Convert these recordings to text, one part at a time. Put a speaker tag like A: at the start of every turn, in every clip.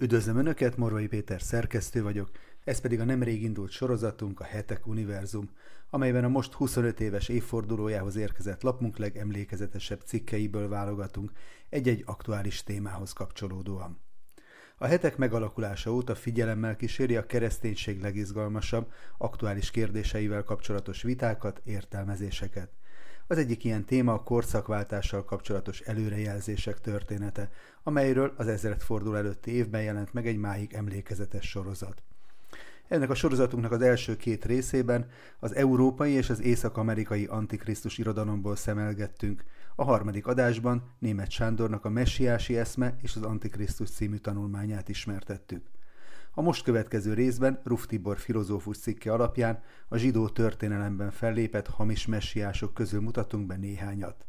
A: Üdvözlöm Önöket, Morvai Péter szerkesztő vagyok, ez pedig a nemrég indult sorozatunk, a Hetek Univerzum, amelyben a most 25 éves évfordulójához érkezett lapunk legemlékezetesebb cikkeiből válogatunk egy-egy aktuális témához kapcsolódóan. A hetek megalakulása óta figyelemmel kíséri a kereszténység legizgalmasabb, aktuális kérdéseivel kapcsolatos vitákat, értelmezéseket – az egyik ilyen téma a korszakváltással kapcsolatos előrejelzések története, amelyről az ezredfordul előtti évben jelent meg egy máig emlékezetes sorozat. Ennek a sorozatunknak az első két részében az európai és az észak-amerikai antikrisztus irodalomból szemelgettünk, a harmadik adásban német Sándornak a Messiási eszme és az Antikrisztus című tanulmányát ismertettük. A most következő részben Ruf Tibor filozófus cikke alapján a zsidó történelemben fellépett hamis messiások közül mutatunk be néhányat.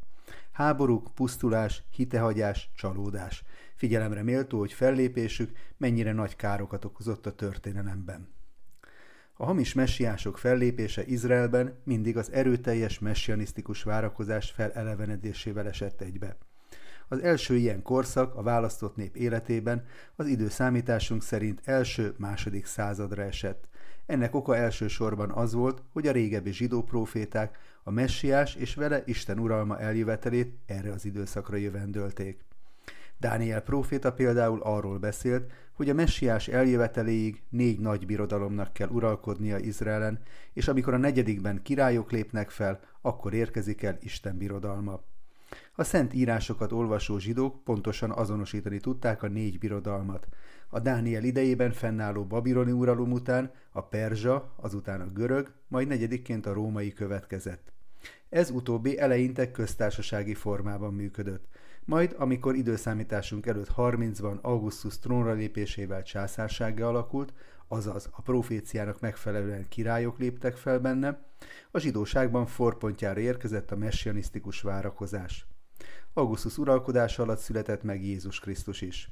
A: Háborúk, pusztulás, hitehagyás, csalódás. Figyelemre méltó, hogy fellépésük mennyire nagy károkat okozott a történelemben. A hamis messiások fellépése Izraelben mindig az erőteljes messianisztikus várakozás felelevenedésével esett egybe. Az első ilyen korszak a választott nép életében az időszámításunk szerint első-második századra esett. Ennek oka elsősorban az volt, hogy a régebbi zsidó proféták a messiás és vele Isten uralma eljövetelét erre az időszakra jövendölték. Dániel próféta például arról beszélt, hogy a messiás eljöveteléig négy nagy birodalomnak kell uralkodnia Izraelen, és amikor a negyedikben királyok lépnek fel, akkor érkezik el Isten birodalma. A szent írásokat olvasó zsidók pontosan azonosítani tudták a négy birodalmat. A Dániel idejében fennálló babiloni uralom után a perzsa, azután a görög, majd negyedikként a római következett. Ez utóbbi eleinte köztársasági formában működött. Majd, amikor időszámításunk előtt 30-ban Augustus trónra lépésével császársága alakult, azaz a proféciának megfelelően királyok léptek fel benne, a zsidóságban forpontjára érkezett a messianisztikus várakozás. Augustus uralkodása alatt született meg Jézus Krisztus is.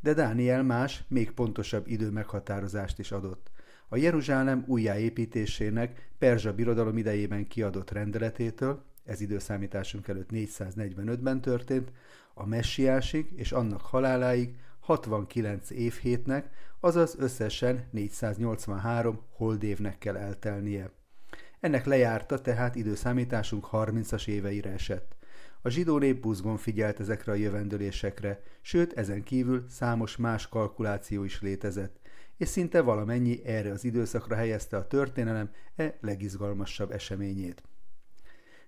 A: De Dániel más, még pontosabb idő meghatározást is adott. A Jeruzsálem újjáépítésének Perzsa birodalom idejében kiadott rendeletétől, ez időszámításunk előtt 445-ben történt, a messiásig és annak haláláig 69 évhétnek, azaz összesen 483 holdévnek kell eltelnie. Ennek lejárta tehát időszámításunk 30-as éveire esett. A zsidó nép buzgon figyelt ezekre a jövendőlésekre, sőt ezen kívül számos más kalkuláció is létezett, és szinte valamennyi erre az időszakra helyezte a történelem e legizgalmasabb eseményét.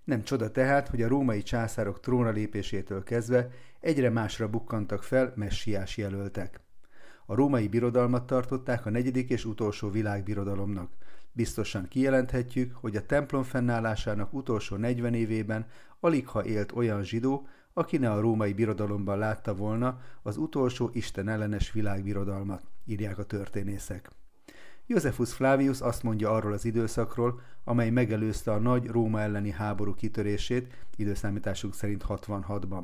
A: Nem csoda tehát, hogy a római császárok trónra lépésétől kezdve egyre másra bukkantak fel messiás jelöltek. A római birodalmat tartották a negyedik és utolsó világbirodalomnak, Biztosan kijelenthetjük, hogy a templom fennállásának utolsó 40 évében alig ha élt olyan zsidó, aki ne a római birodalomban látta volna az utolsó Isten ellenes világbirodalmat, írják a történészek. Josephus Flavius azt mondja arról az időszakról, amely megelőzte a nagy Róma elleni háború kitörését, időszámításunk szerint 66-ban.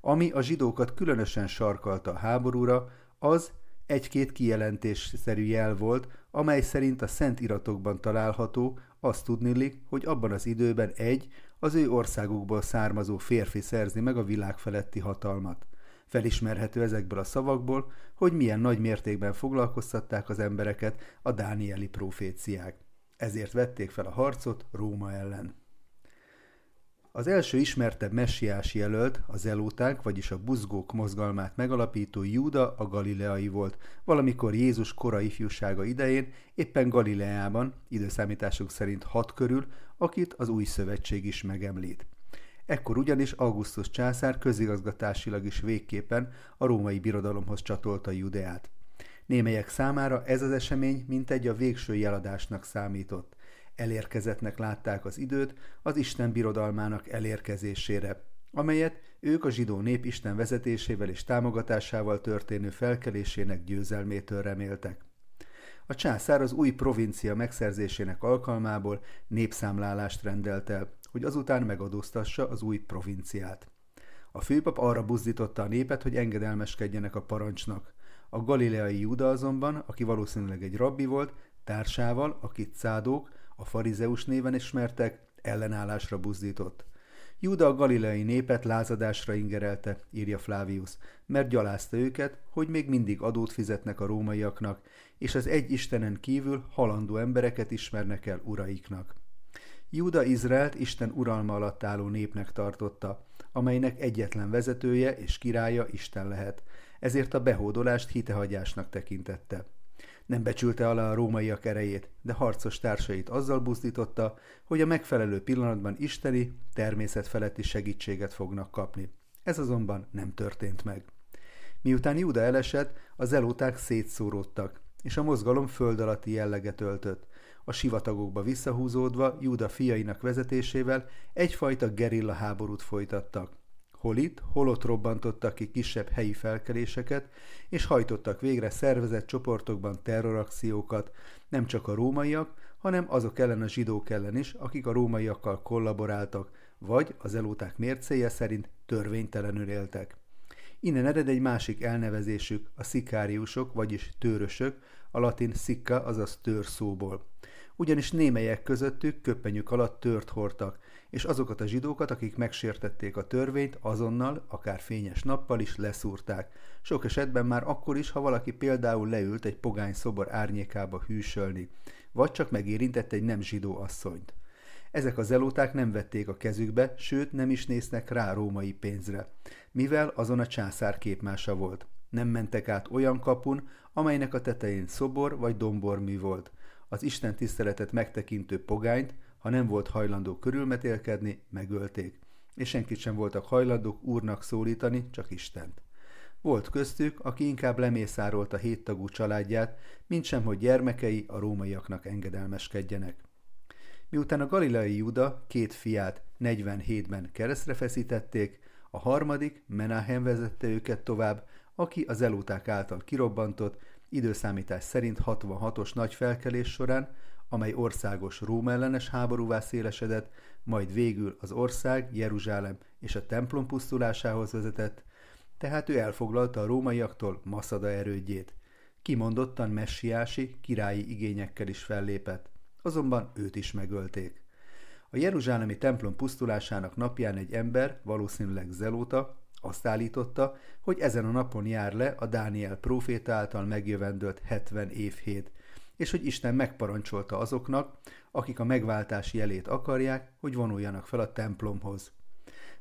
A: Ami a zsidókat különösen sarkalta a háborúra, az egy-két kijelentésszerű jel volt, amely szerint a szent iratokban található, azt tudnilik, hogy abban az időben egy, az ő országukból származó férfi szerzi meg a világ feletti hatalmat. Felismerhető ezekből a szavakból, hogy milyen nagy mértékben foglalkoztatták az embereket a dánieli proféciák. Ezért vették fel a harcot Róma ellen. Az első ismertebb messiás jelölt, a zelóták, vagyis a buzgók mozgalmát megalapító Júda a galileai volt, valamikor Jézus kora ifjúsága idején, éppen Galileában, időszámításunk szerint hat körül, akit az új szövetség is megemlít. Ekkor ugyanis Augustus császár közigazgatásilag is végképpen a római birodalomhoz csatolta Judeát. Némelyek számára ez az esemény mintegy a végső jeladásnak számított elérkezetnek látták az időt az Isten birodalmának elérkezésére, amelyet ők a zsidó nép Isten vezetésével és támogatásával történő felkelésének győzelmétől reméltek. A császár az új provincia megszerzésének alkalmából népszámlálást rendelt el, hogy azután megadóztassa az új provinciát. A főpap arra buzdította a népet, hogy engedelmeskedjenek a parancsnak. A galileai Júda azonban, aki valószínűleg egy rabbi volt, társával, akit szádók, a farizeus néven ismertek, ellenállásra buzdított. Júda a galileai népet lázadásra ingerelte, írja Flavius, mert gyalázta őket, hogy még mindig adót fizetnek a rómaiaknak, és az egy Istenen kívül halandó embereket ismernek el uraiknak. Júda Izraelt Isten uralma alatt álló népnek tartotta, amelynek egyetlen vezetője és királya Isten lehet, ezért a behódolást hitehagyásnak tekintette. Nem becsülte alá a rómaiak erejét, de harcos társait azzal buzdította, hogy a megfelelő pillanatban isteni, természetfeletti segítséget fognak kapni. Ez azonban nem történt meg. Miután Júda elesett, az elóták szétszóródtak, és a mozgalom föld alatti jelleget öltött. A sivatagokba visszahúzódva Júda fiainak vezetésével egyfajta gerilla háborút folytattak. Hol itt, hol ott robbantottak ki kisebb helyi felkeléseket, és hajtottak végre szervezett csoportokban terrorakciókat, nem csak a rómaiak, hanem azok ellen a zsidók ellen is, akik a rómaiakkal kollaboráltak, vagy az elóták mércéje szerint törvénytelenül éltek. Innen ered egy másik elnevezésük, a szikáriusok, vagyis tőrösök, a latin szikka, azaz tör szóból. Ugyanis némelyek közöttük köppenyük alatt tört hordtak, és azokat a zsidókat, akik megsértették a törvényt, azonnal, akár fényes nappal is leszúrták. Sok esetben már akkor is, ha valaki például leült egy pogány szobor árnyékába hűsölni, vagy csak megérintett egy nem zsidó asszonyt. Ezek az elóták nem vették a kezükbe, sőt nem is néznek rá római pénzre, mivel azon a császár képmása volt. Nem mentek át olyan kapun, amelynek a tetején szobor vagy dombormű volt. Az Isten tiszteletet megtekintő pogányt, ha nem volt hajlandó körülmetélkedni, megölték, és senkit sem voltak hajlandók úrnak szólítani, csak Istent. Volt köztük, aki inkább lemészárolta héttagú családját, mint sem, hogy gyermekei a rómaiaknak engedelmeskedjenek. Miután a galileai Juda két fiát 47-ben keresztre feszítették, a harmadik, Menahem vezette őket tovább, aki az elúták által kirobbantott, időszámítás szerint 66-os nagy felkelés során amely országos Róma ellenes háborúvá szélesedett, majd végül az ország, Jeruzsálem és a templom pusztulásához vezetett, tehát ő elfoglalta a rómaiaktól Maszada erődjét. Kimondottan messiási, királyi igényekkel is fellépett, azonban őt is megölték. A jeruzsálemi templom pusztulásának napján egy ember, valószínűleg Zelóta, azt állította, hogy ezen a napon jár le a Dániel próféta által megjövendőlt 70 évhét, és hogy Isten megparancsolta azoknak, akik a megváltás jelét akarják, hogy vonuljanak fel a templomhoz.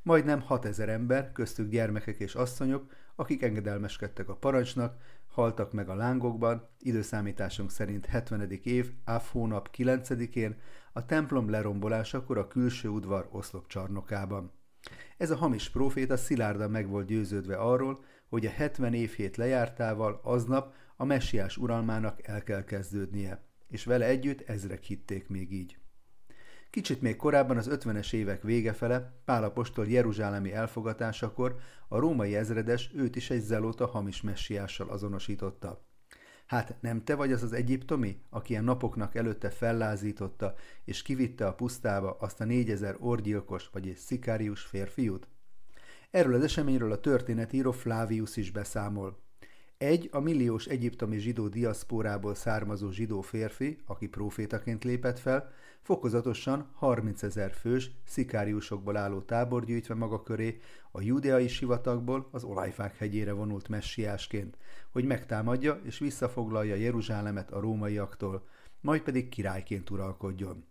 A: Majdnem 6000 ember, köztük gyermekek és asszonyok, akik engedelmeskedtek a parancsnak, haltak meg a lángokban, időszámításunk szerint 70. év, Áv hónap 9-én, a templom lerombolásakor a külső udvar oszlop csarnokában. Ez a hamis próféta szilárdan meg volt győződve arról, hogy a 70 évhét lejártával aznap a messiás uralmának el kell kezdődnie, és vele együtt ezrek hitték még így. Kicsit még korábban az 50-es évek vége fele Pálapostól Jeruzsálemi elfogatásakor a római ezredes őt is egy zelóta hamis messiással azonosította. Hát nem te vagy az az egyiptomi, aki a napoknak előtte fellázította és kivitte a pusztába azt a négyezer orgyilkos vagy egy szikárius férfiút? Erről az eseményről a történetíró Flavius is beszámol. Egy a milliós egyiptomi zsidó diaszpórából származó zsidó férfi, aki profétaként lépett fel, fokozatosan 30 ezer fős, szikáriusokból álló tábor gyűjtve maga köré a judeai sivatagból az olajfák hegyére vonult messiásként, hogy megtámadja és visszafoglalja Jeruzsálemet a rómaiaktól, majd pedig királyként uralkodjon.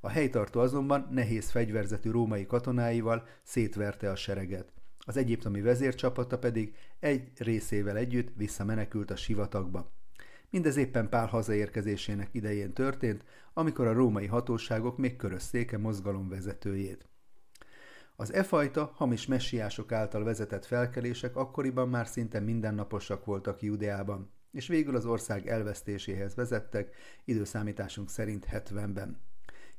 A: A helytartó azonban nehéz fegyverzetű római katonáival szétverte a sereget az egyiptomi vezércsapata pedig egy részével együtt visszamenekült a sivatagba. Mindez éppen Pál hazaérkezésének idején történt, amikor a római hatóságok még körözték mozgalom vezetőjét. Az e fajta hamis messiások által vezetett felkelések akkoriban már szinte mindennaposak voltak Judeában, és végül az ország elvesztéséhez vezettek, időszámításunk szerint 70-ben.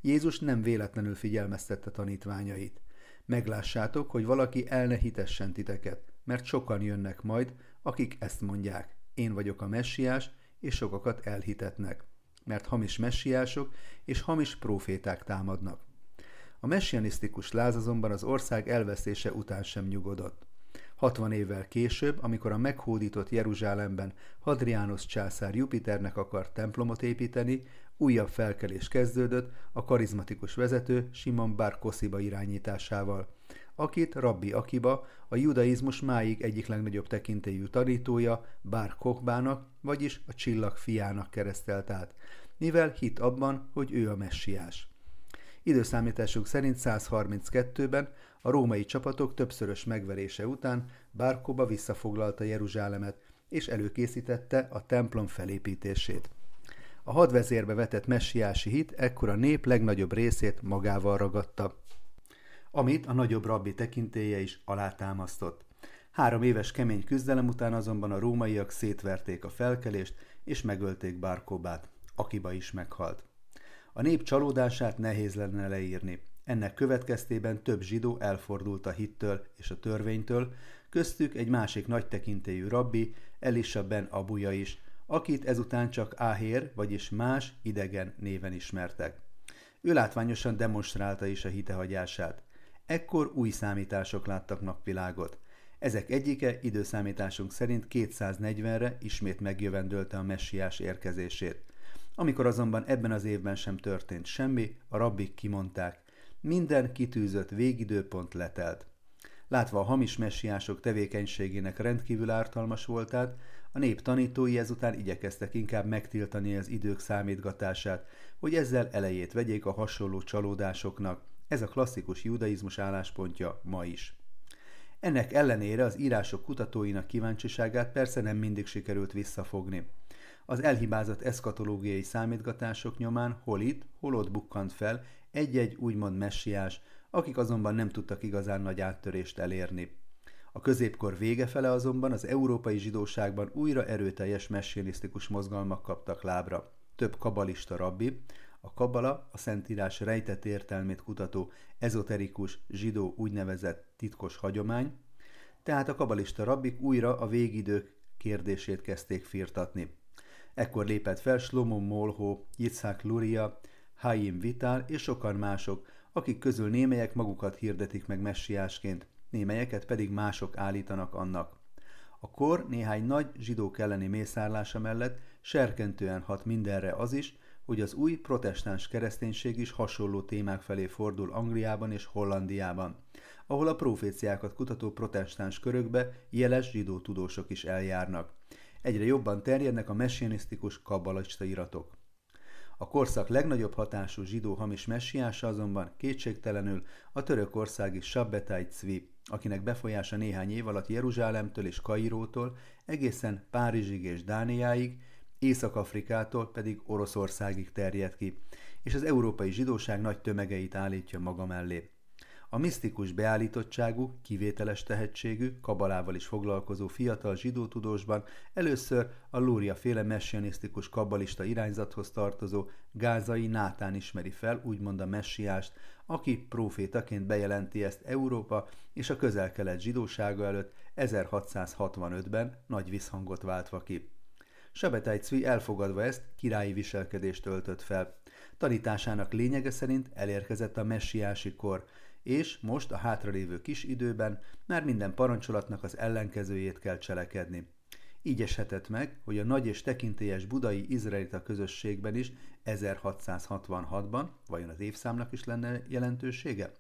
A: Jézus nem véletlenül figyelmeztette tanítványait. Meglássátok, hogy valaki el ne hitessen titeket, mert sokan jönnek majd, akik ezt mondják. Én vagyok a messiás, és sokakat elhitetnek, mert hamis messiások és hamis proféták támadnak. A messianisztikus láz azonban az ország elvesztése után sem nyugodott. 60 évvel később, amikor a meghódított Jeruzsálemben Hadrianus császár Jupiternek akart templomot építeni, újabb felkelés kezdődött a karizmatikus vezető Simon Bar Kosziba irányításával, akit Rabbi Akiba, a judaizmus máig egyik legnagyobb tekintélyű tanítója Bar Kokbának, vagyis a csillag fiának keresztelt át, mivel hit abban, hogy ő a messiás. Időszámításuk szerint 132-ben a római csapatok többszörös megverése után Bárkóba visszafoglalta Jeruzsálemet, és előkészítette a templom felépítését. A hadvezérbe vetett messiási hit ekkor a nép legnagyobb részét magával ragadta, amit a nagyobb rabbi tekintélye is alátámasztott. Három éves kemény küzdelem után azonban a rómaiak szétverték a felkelést, és megölték Bárkóbát. Akiba is meghalt. A nép csalódását nehéz lenne leírni. Ennek következtében több zsidó elfordult a hittől és a törvénytől, köztük egy másik nagy tekintélyű rabbi, Elisa ben Abuja is, akit ezután csak Áhér, vagyis más idegen néven ismertek. Ő látványosan demonstrálta is a hitehagyását. Ekkor új számítások láttak napvilágot. Ezek egyike időszámításunk szerint 240-re ismét megjövendölte a messiás érkezését. Amikor azonban ebben az évben sem történt semmi, a rabbik kimondták, minden kitűzött végidőpont letelt. Látva a hamis messiások tevékenységének rendkívül ártalmas voltát, a nép tanítói ezután igyekeztek inkább megtiltani az idők számítgatását, hogy ezzel elejét vegyék a hasonló csalódásoknak. Ez a klasszikus judaizmus álláspontja ma is. Ennek ellenére az írások kutatóinak kíváncsiságát persze nem mindig sikerült visszafogni az elhibázott eszkatológiai számítgatások nyomán hol itt, hol ott bukkant fel egy-egy úgymond messiás, akik azonban nem tudtak igazán nagy áttörést elérni. A középkor vége fele azonban az európai zsidóságban újra erőteljes messianisztikus mozgalmak kaptak lábra. Több kabalista rabbi, a kabala a szentírás rejtett értelmét kutató ezoterikus zsidó úgynevezett titkos hagyomány, tehát a kabalista rabbik újra a végidők kérdését kezdték firtatni. Ekkor lépett fel Slomo Molho, Yitzhak Luria, Haim Vital és sokan mások, akik közül némelyek magukat hirdetik meg messiásként, némelyeket pedig mások állítanak annak. A kor néhány nagy zsidók elleni mészárlása mellett serkentően hat mindenre az is, hogy az új protestáns kereszténység is hasonló témák felé fordul Angliában és Hollandiában, ahol a proféciákat kutató protestáns körökbe jeles zsidó tudósok is eljárnak egyre jobban terjednek a messianisztikus kabbalista iratok. A korszak legnagyobb hatású zsidó hamis messiása azonban kétségtelenül a törökországi Sabbetai Cvi, akinek befolyása néhány év alatt Jeruzsálemtől és Kairótól egészen Párizsig és Dániáig, Észak-Afrikától pedig Oroszországig terjed ki, és az európai zsidóság nagy tömegeit állítja maga mellé. A misztikus beállítottságú, kivételes tehetségű, kabalával is foglalkozó fiatal zsidó tudósban először a Lúria féle messianisztikus kabalista irányzathoz tartozó gázai Nátán ismeri fel, úgymond a messiást, aki profétaként bejelenti ezt Európa és a közel-kelet zsidósága előtt 1665-ben nagy visszhangot váltva ki. Sebetály Cvi elfogadva ezt, királyi viselkedést töltött fel. Tanításának lényege szerint elérkezett a messiási kor, és most a hátralévő kis időben már minden parancsolatnak az ellenkezőjét kell cselekedni. Így eshetett meg, hogy a nagy és tekintélyes budai izraelita közösségben is 1666-ban, vajon az évszámnak is lenne jelentősége?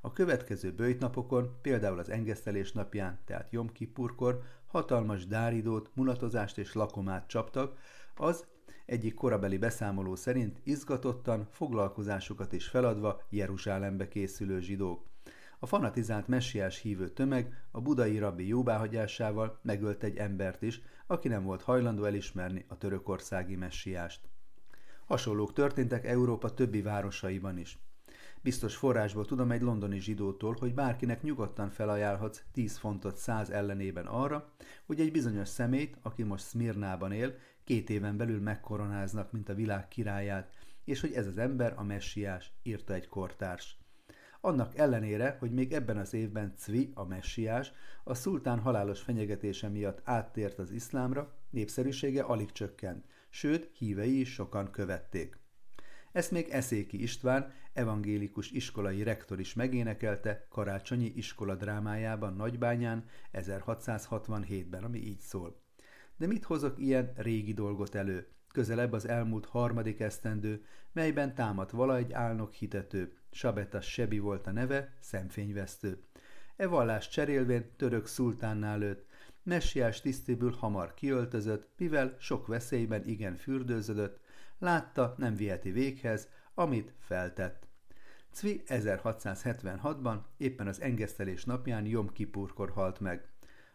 A: A következő bőjtnapokon, például az engesztelés napján, tehát Jom Kippurkor hatalmas dáridót, mulatozást és lakomát csaptak, az egyik korabeli beszámoló szerint izgatottan, foglalkozásukat is feladva Jeruzsálembe készülő zsidók. A fanatizált messiás hívő tömeg a budai rabbi jóbáhagyásával megölt egy embert is, aki nem volt hajlandó elismerni a törökországi messiást. Hasonlók történtek Európa többi városaiban is. Biztos forrásból tudom egy londoni zsidótól, hogy bárkinek nyugodtan felajánlhatsz 10 fontot 100 ellenében arra, hogy egy bizonyos szemét, aki most Smirnában él, két éven belül megkoronáznak, mint a világ királyát, és hogy ez az ember a messiás, írta egy kortárs. Annak ellenére, hogy még ebben az évben Cvi, a messiás, a szultán halálos fenyegetése miatt áttért az iszlámra, népszerűsége alig csökkent, sőt, hívei is sokan követték. Ezt még Eszéki István, evangélikus iskolai rektor is megénekelte karácsonyi iskola drámájában Nagybányán 1667-ben, ami így szól. De mit hozok ilyen régi dolgot elő? Közelebb az elmúlt harmadik esztendő, melyben támadt egy álnok hitető, Sabeta Sebi volt a neve, szemfényvesztő. E vallás cserélvén török szultánnál lőtt, messiás tisztéből hamar kiöltözött, mivel sok veszélyben igen fürdőzödött, látta, nem viheti véghez, amit feltett. Cvi 1676-ban éppen az engesztelés napján Jom Kipurkor halt meg.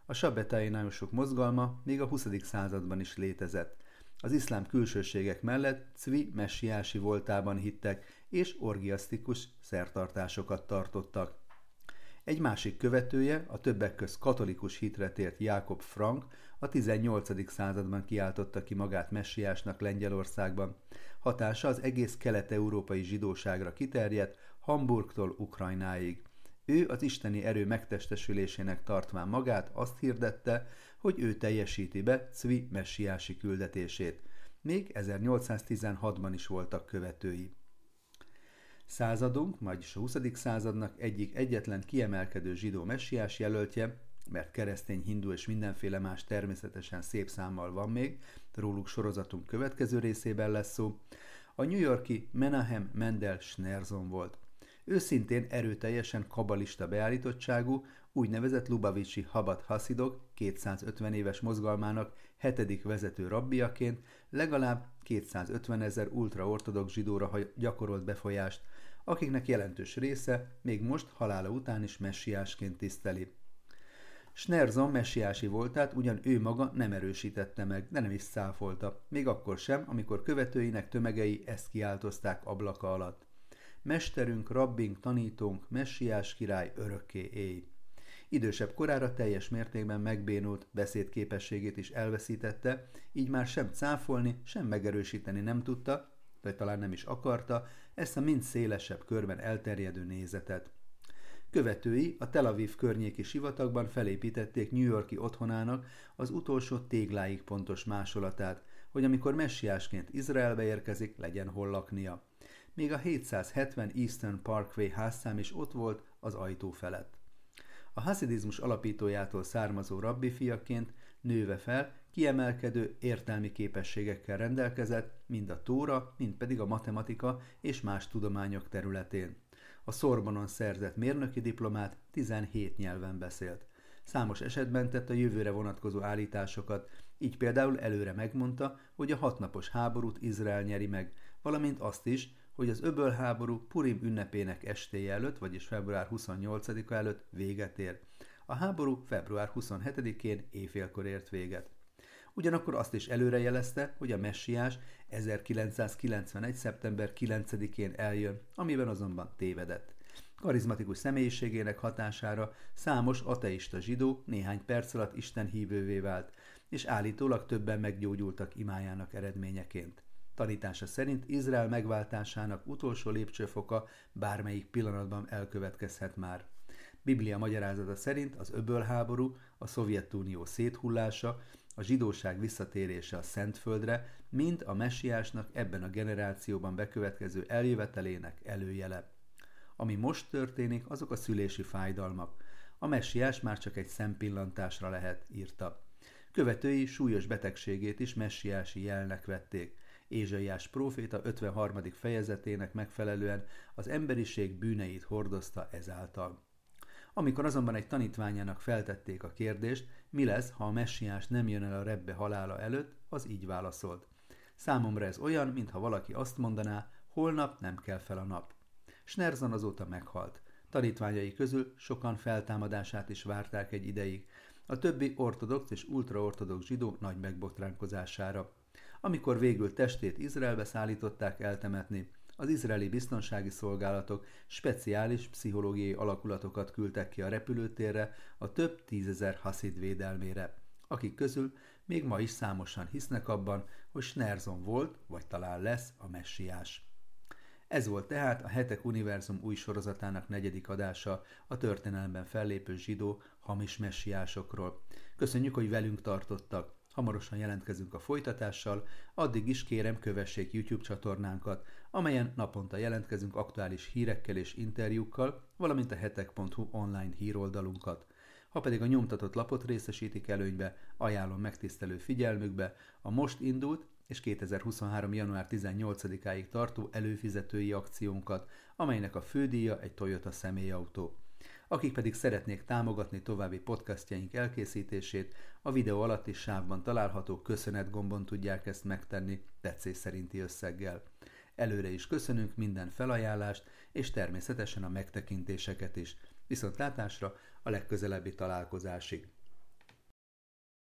A: A sabetainások mozgalma még a 20. században is létezett. Az iszlám külsőségek mellett Cvi messiási voltában hittek, és orgiasztikus szertartásokat tartottak. Egy másik követője, a többek közt katolikus hitre tért Jákob Frank a 18. században kiáltotta ki magát messiásnak Lengyelországban. Hatása az egész kelet-európai zsidóságra kiterjedt, Hamburgtól Ukrajnáig. Ő az isteni erő megtestesülésének tartván magát azt hirdette, hogy ő teljesíti be Cvi messiási küldetését. Még 1816-ban is voltak követői. Századunk, vagyis a 20. századnak egyik egyetlen kiemelkedő zsidó messiás jelöltje, mert keresztény, hindu és mindenféle más természetesen szép számmal van még, róluk sorozatunk következő részében lesz szó, a New Yorki Menahem Mendel Schneerson volt. Őszintén erőteljesen kabalista beállítottságú, úgynevezett Lubavicsi Habat Hasidok 250 éves mozgalmának hetedik vezető rabbiaként legalább 250 ezer ultraortodox zsidóra gyakorolt befolyást, akiknek jelentős része még most halála után is messiásként tiszteli. Schnerzon messiási voltát ugyan ő maga nem erősítette meg, de nem is száfolta, még akkor sem, amikor követőinek tömegei ezt kiáltozták ablaka alatt. Mesterünk, rabbink, tanítónk, messiás király örökké éj. Idősebb korára teljes mértékben megbénult, beszédképességét is elveszítette, így már sem cáfolni, sem megerősíteni nem tudta, vagy talán nem is akarta, ezt a mind szélesebb körben elterjedő nézetet. Követői a Tel Aviv környéki sivatagban felépítették New Yorki otthonának az utolsó tégláig pontos másolatát, hogy amikor messiásként Izraelbe érkezik, legyen hol laknia. Még a 770 Eastern Parkway házszám is ott volt az ajtó felett. A haszidizmus alapítójától származó rabbi fiaként nőve fel, kiemelkedő értelmi képességekkel rendelkezett, mind a tóra, mind pedig a matematika és más tudományok területén. A Szorbonon szerzett mérnöki diplomát 17 nyelven beszélt. Számos esetben tett a jövőre vonatkozó állításokat, így például előre megmondta, hogy a hatnapos háborút Izrael nyeri meg, valamint azt is, hogy az öbölháború Purim ünnepének estéje előtt, vagyis február 28-a előtt véget ér. A háború február 27-én éjfélkor ért véget. Ugyanakkor azt is előrejelezte, hogy a messiás 1991. szeptember 9-én eljön, amiben azonban tévedett. Karizmatikus személyiségének hatására számos ateista zsidó néhány perc alatt Isten hívővé vált, és állítólag többen meggyógyultak imájának eredményeként. Tanítása szerint Izrael megváltásának utolsó lépcsőfoka bármelyik pillanatban elkövetkezhet már. Biblia magyarázata szerint az öbölháború, a Szovjetunió széthullása, a zsidóság visszatérése a Szentföldre, mind a messiásnak ebben a generációban bekövetkező eljövetelének előjele. Ami most történik, azok a szülési fájdalmak. A messiás már csak egy szempillantásra lehet, írta. Követői súlyos betegségét is messiási jelnek vették. Ézsaiás próféta 53. fejezetének megfelelően az emberiség bűneit hordozta ezáltal. Amikor azonban egy tanítványának feltették a kérdést, mi lesz, ha a messiás nem jön el a rebbe halála előtt, az így válaszolt. Számomra ez olyan, mintha valaki azt mondaná, holnap nem kell fel a nap. Schnerzon azóta meghalt. Tanítványai közül sokan feltámadását is várták egy ideig, a többi ortodox és ultraortodox zsidó nagy megbotránkozására. Amikor végül testét Izraelbe szállították eltemetni, az izraeli biztonsági szolgálatok speciális pszichológiai alakulatokat küldtek ki a repülőtérre a több tízezer haszid védelmére, akik közül még ma is számosan hisznek abban, hogy Schnerzon volt, vagy talán lesz a messiás. Ez volt tehát a Hetek Univerzum új sorozatának negyedik adása a történelemben fellépő zsidó hamis messiásokról. Köszönjük, hogy velünk tartottak! Hamarosan jelentkezünk a folytatással, addig is kérem kövessék YouTube csatornánkat, amelyen naponta jelentkezünk aktuális hírekkel és interjúkkal, valamint a hetek.hu online híroldalunkat. Ha pedig a nyomtatott lapot részesítik előnybe, ajánlom megtisztelő figyelmükbe a most indult és 2023. január 18-áig tartó előfizetői akciónkat, amelynek a fődíja egy Toyota személyautó. Akik pedig szeretnék támogatni további podcastjaink elkészítését, a videó alatti sávban található köszönet gombon tudják ezt megtenni tetszés szerinti összeggel. Előre is köszönünk minden felajánlást, és természetesen a megtekintéseket is. Viszontlátásra a legközelebbi találkozásig.